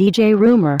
DJ Rumor.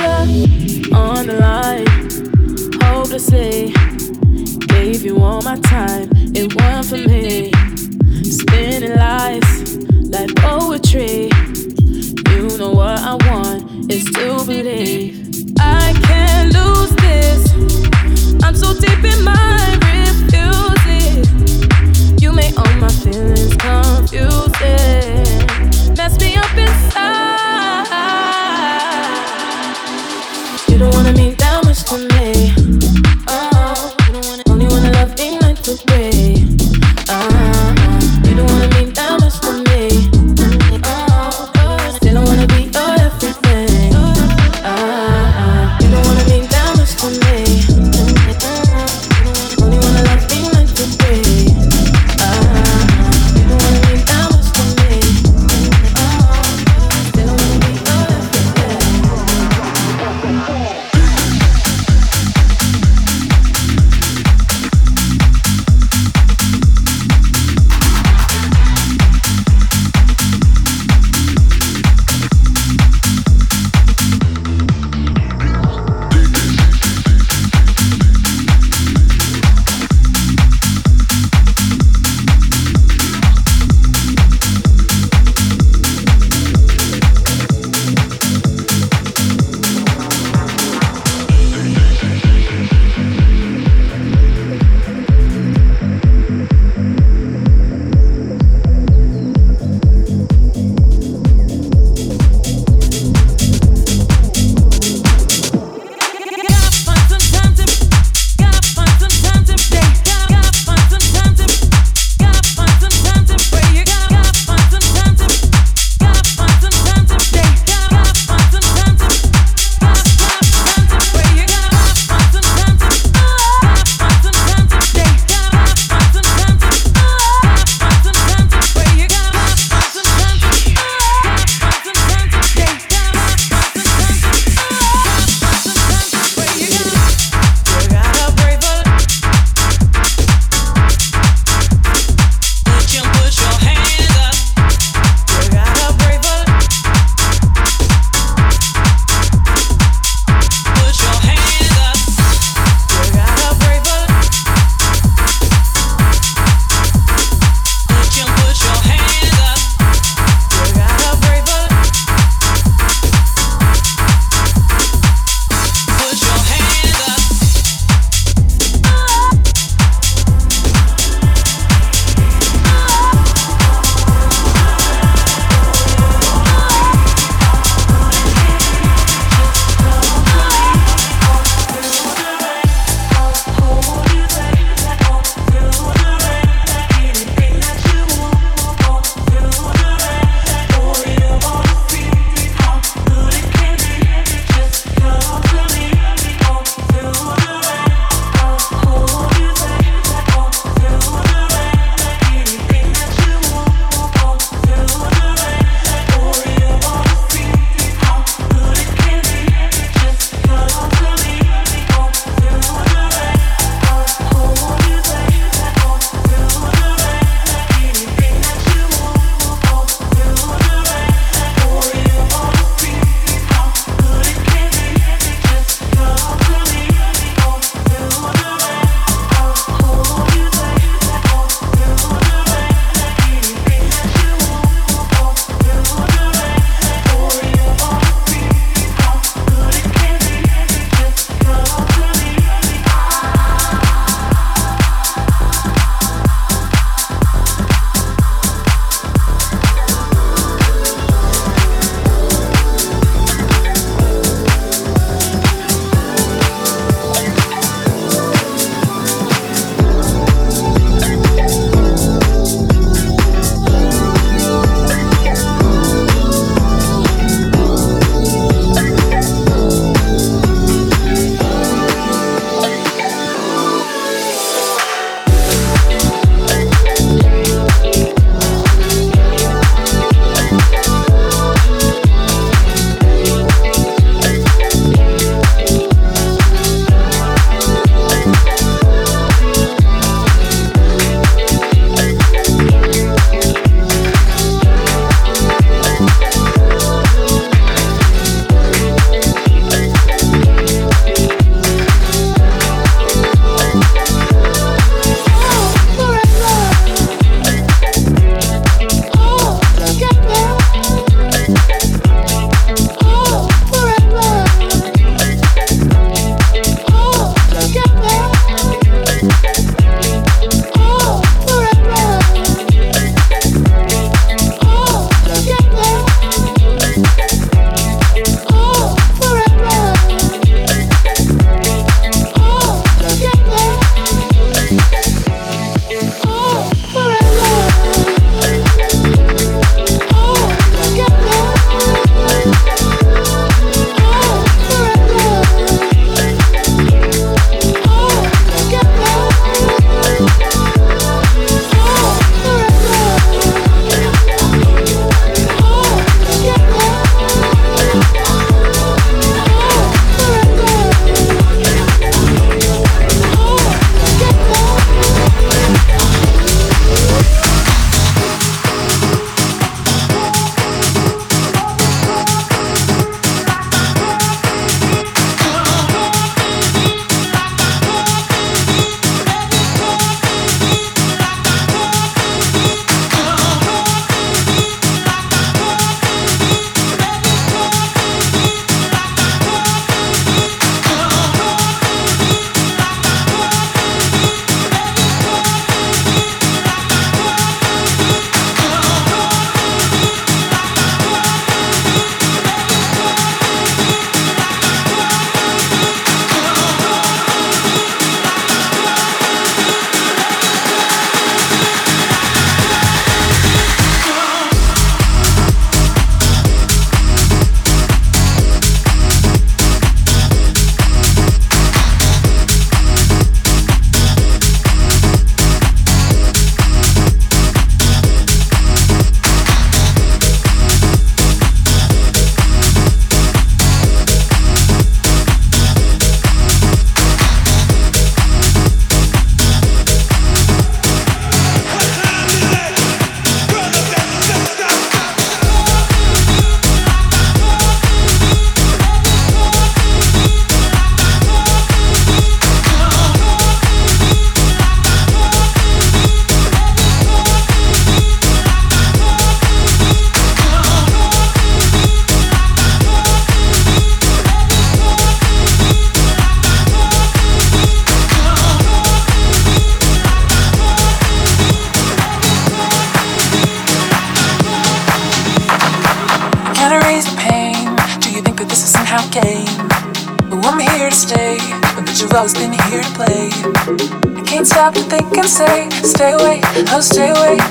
future on the line. Hopelessly gave you all my time. It won for me. Spinning lies like poetry. You know what I want is to believe. I can't lose this. I'm so deep in my refuses. You made all my feelings confusing. Mess me up inside.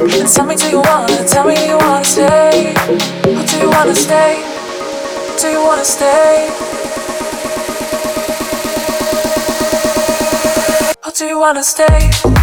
Tell me, do you wanna? Tell me, you wanna stay? Or do you wanna stay? Do you wanna stay? Or do you wanna stay?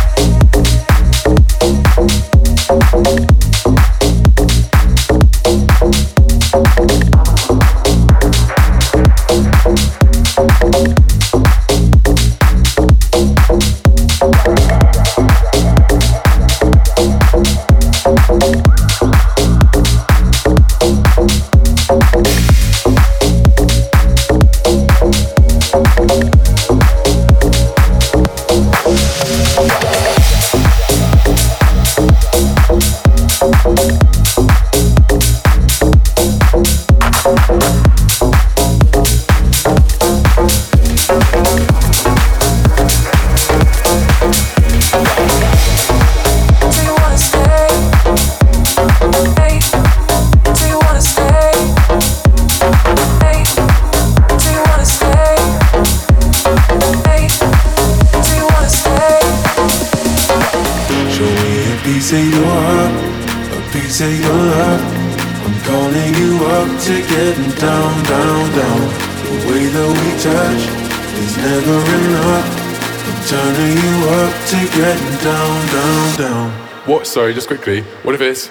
Quickly. What if it's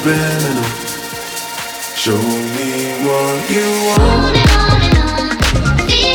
subliminal. Show me what you want. On and on.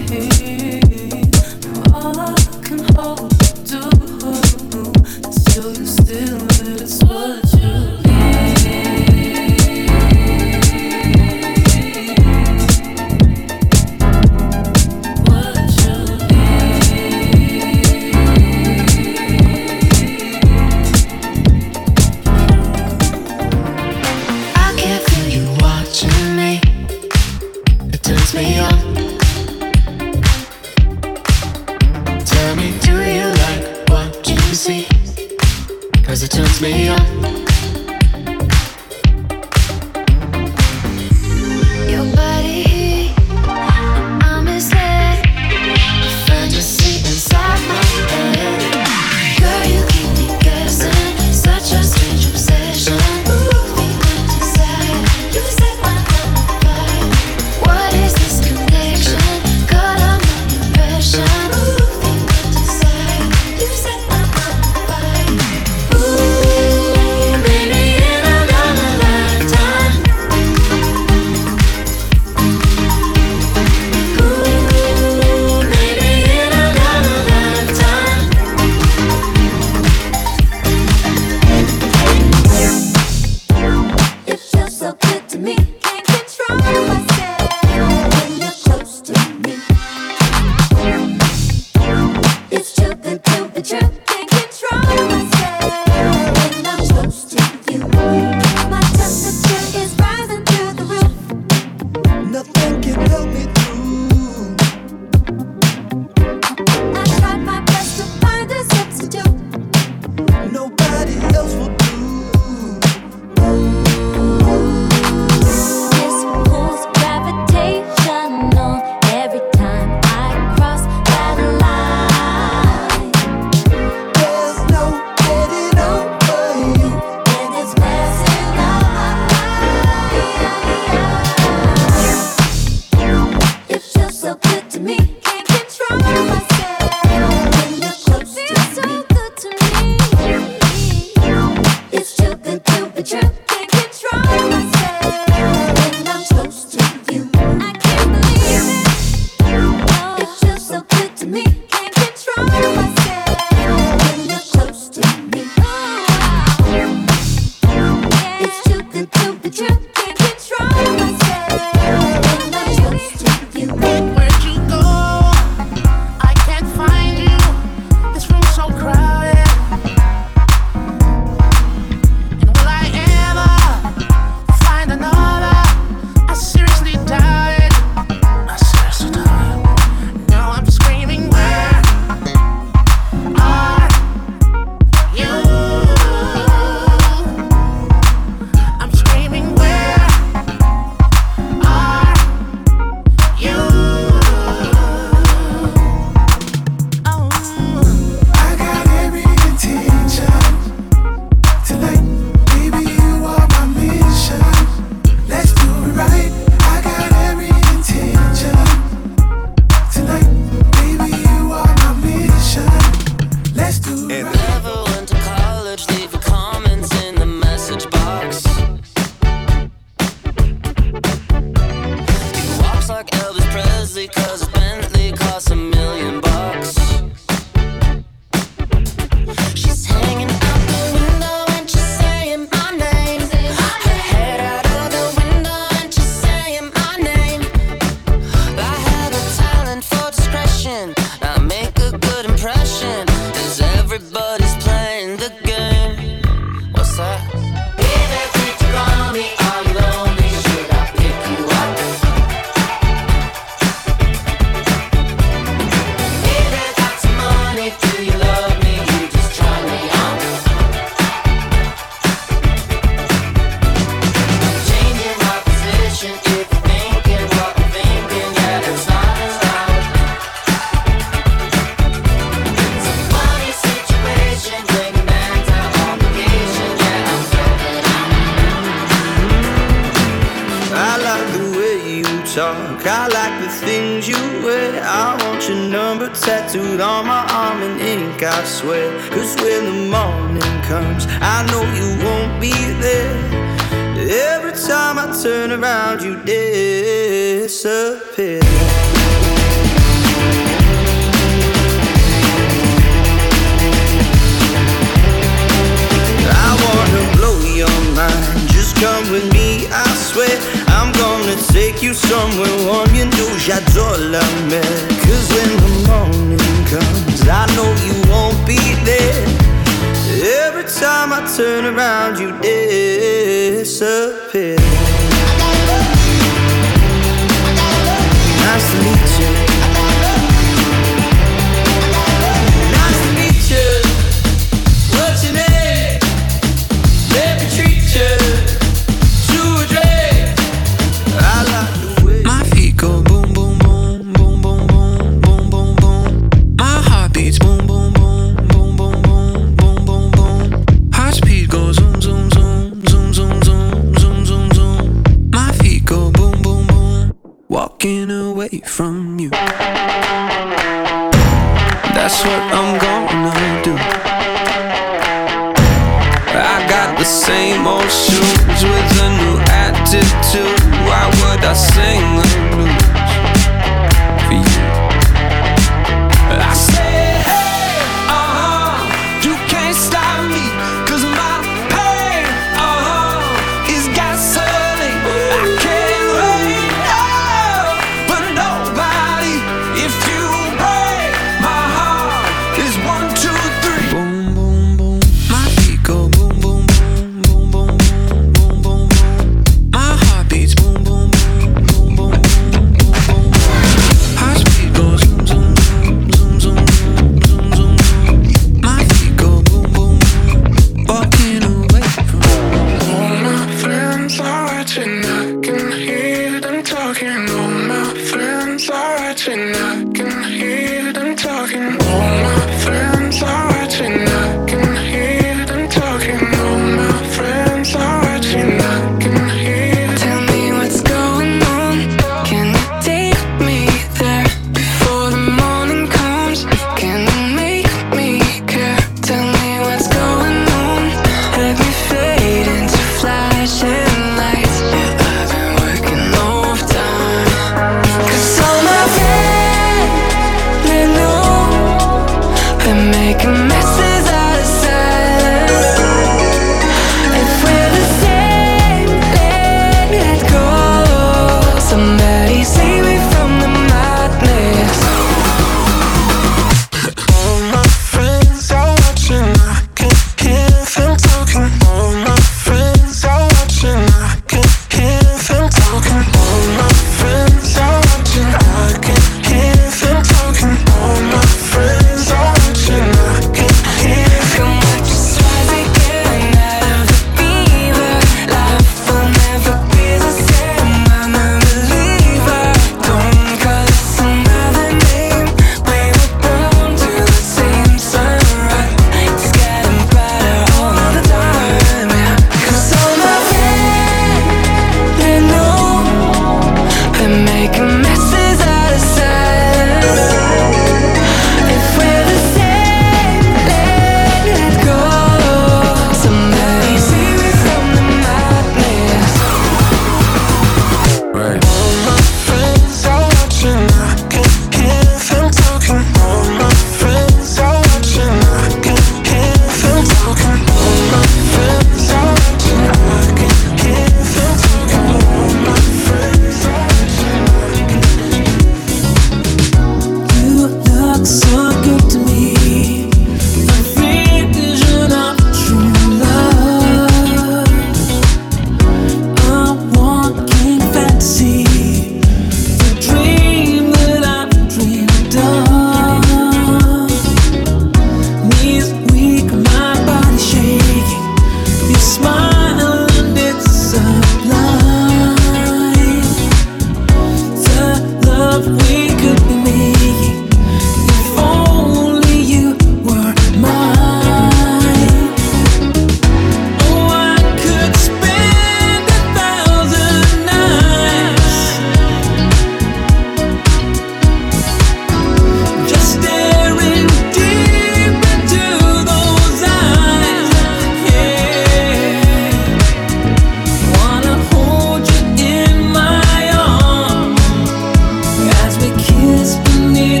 need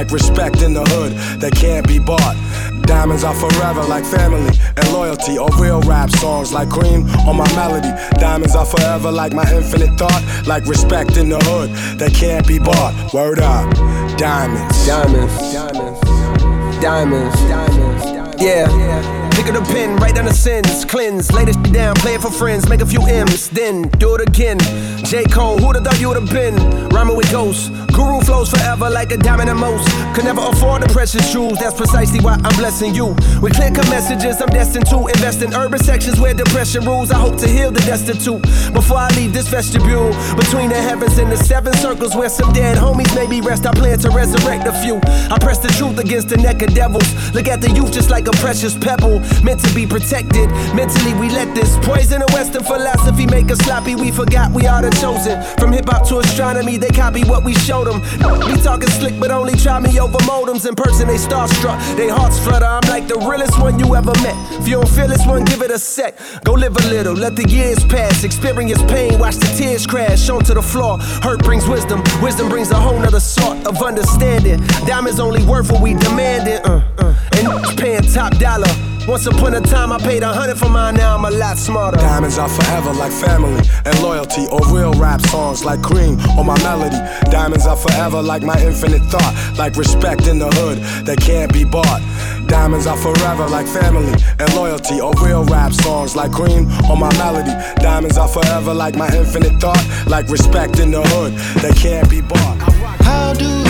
like respect in the hood that can't be bought. Diamonds are forever like family and loyalty, or real rap songs like cream or my melody. Diamonds are forever like my infinite thought, like respect in the hood that can't be bought. Word up, diamonds, diamonds, diamonds, diamonds, diamonds. Yeah. Pick up the pen, write down the sins, cleanse, lay this shit down, play it for friends, make a few M's, then do it again. J. Cole, who'd have thought you would've been? Rhyming with ghosts, guru flows forever like a diamond in most. Could never afford the precious jewels, that's precisely why I'm blessing you. With clear cut messages, I'm destined to invest in urban sections where depression rules. I hope to heal the destitute before I leave this vestibule. Between the heavens and the seven circles where some dead homies maybe rest, I plan to resurrect a few. I press the truth against the neck of devils. Look at the youth just like a precious pebble meant to be protected. Mentally, we let this poison of Western philosophy make us sloppy. We forgot we are the chosen. From hip hop to astronomy, they copy what we showed them. We talking slick, but only try me over modems. In person, they starstruck, they hearts flutter. I'm like the realest one you ever met. If you don't feel this one, give it a sec. Go live a little, let the years pass. Experience pain, watch the tears crash onto the floor. Hurt brings wisdom, wisdom brings a whole nother sort of understanding. Diamonds only worth what we demanded. Uh, Once upon a time, I paid a hundred for mine, now I'm a lot smarter. Diamonds are forever like family and loyalty, or real rap songs like cream or my melody. Diamonds are forever like my infinite thought, like respect in the hood that can't be bought. Diamonds are forever like family and loyalty, or real rap songs like cream or my melody. Diamonds are forever like my infinite thought, like respect in the hood that can't be bought. How do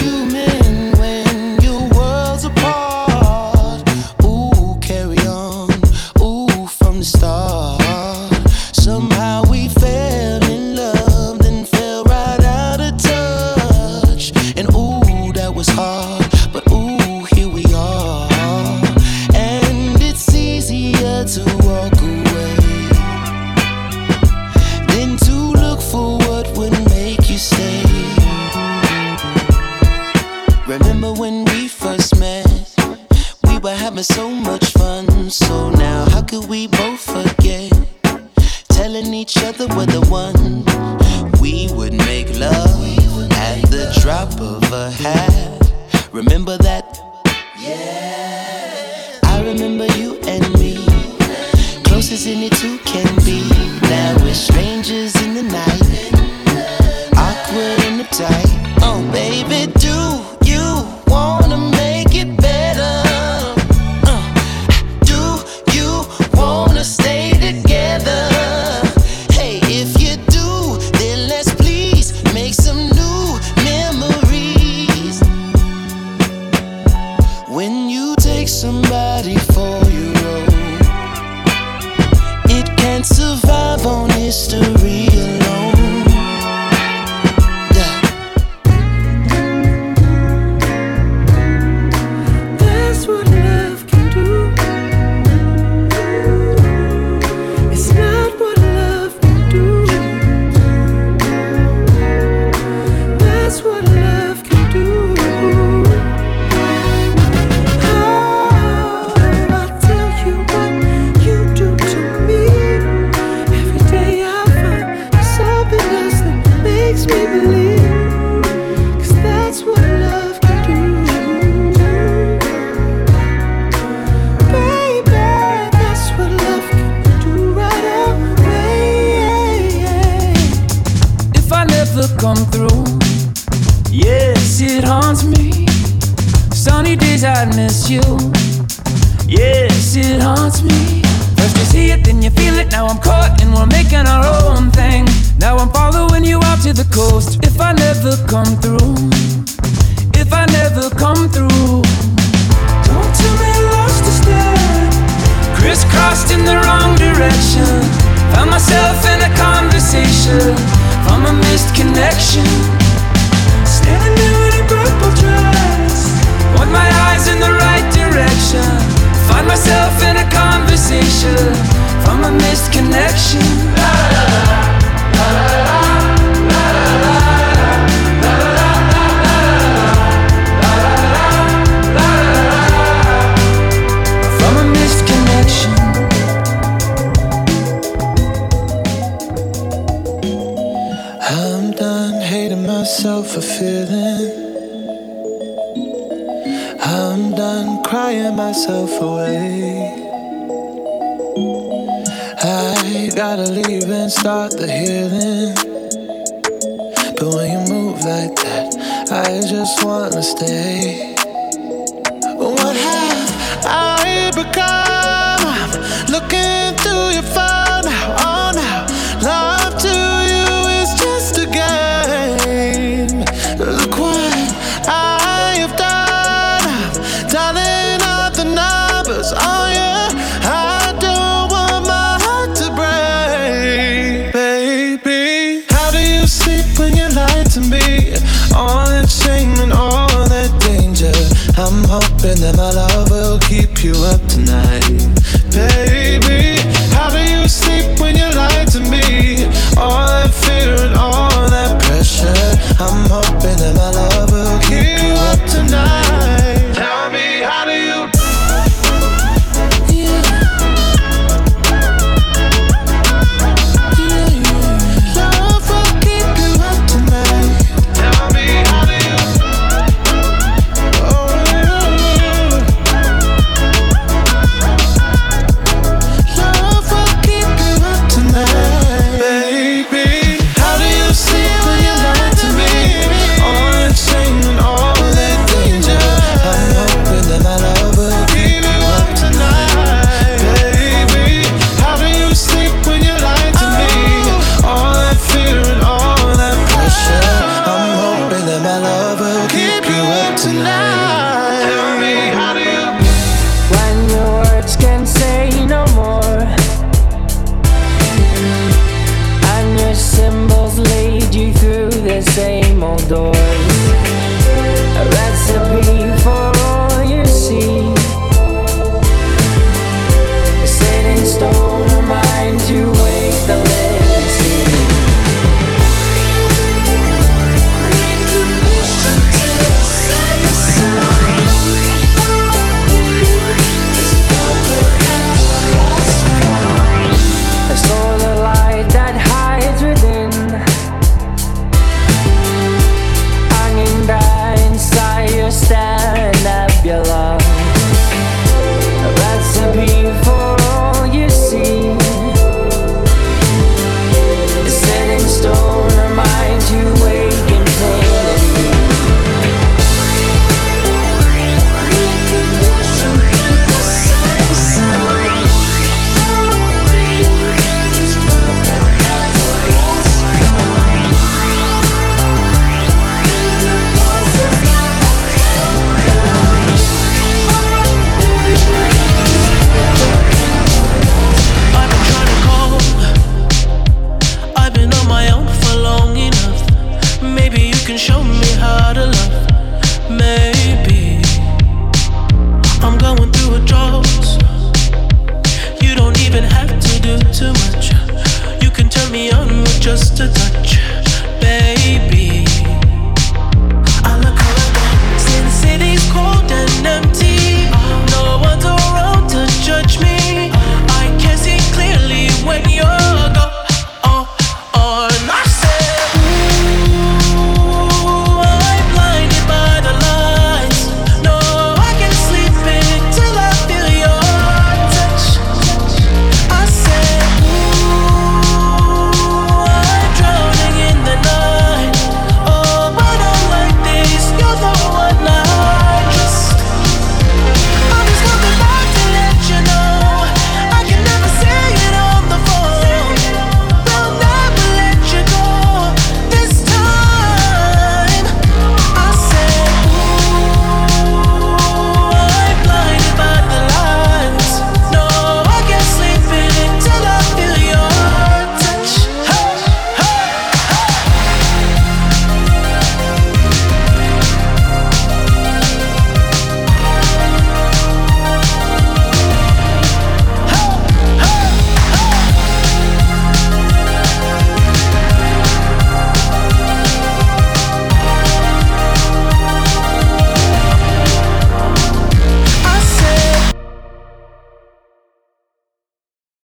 my love will keep you up tonight,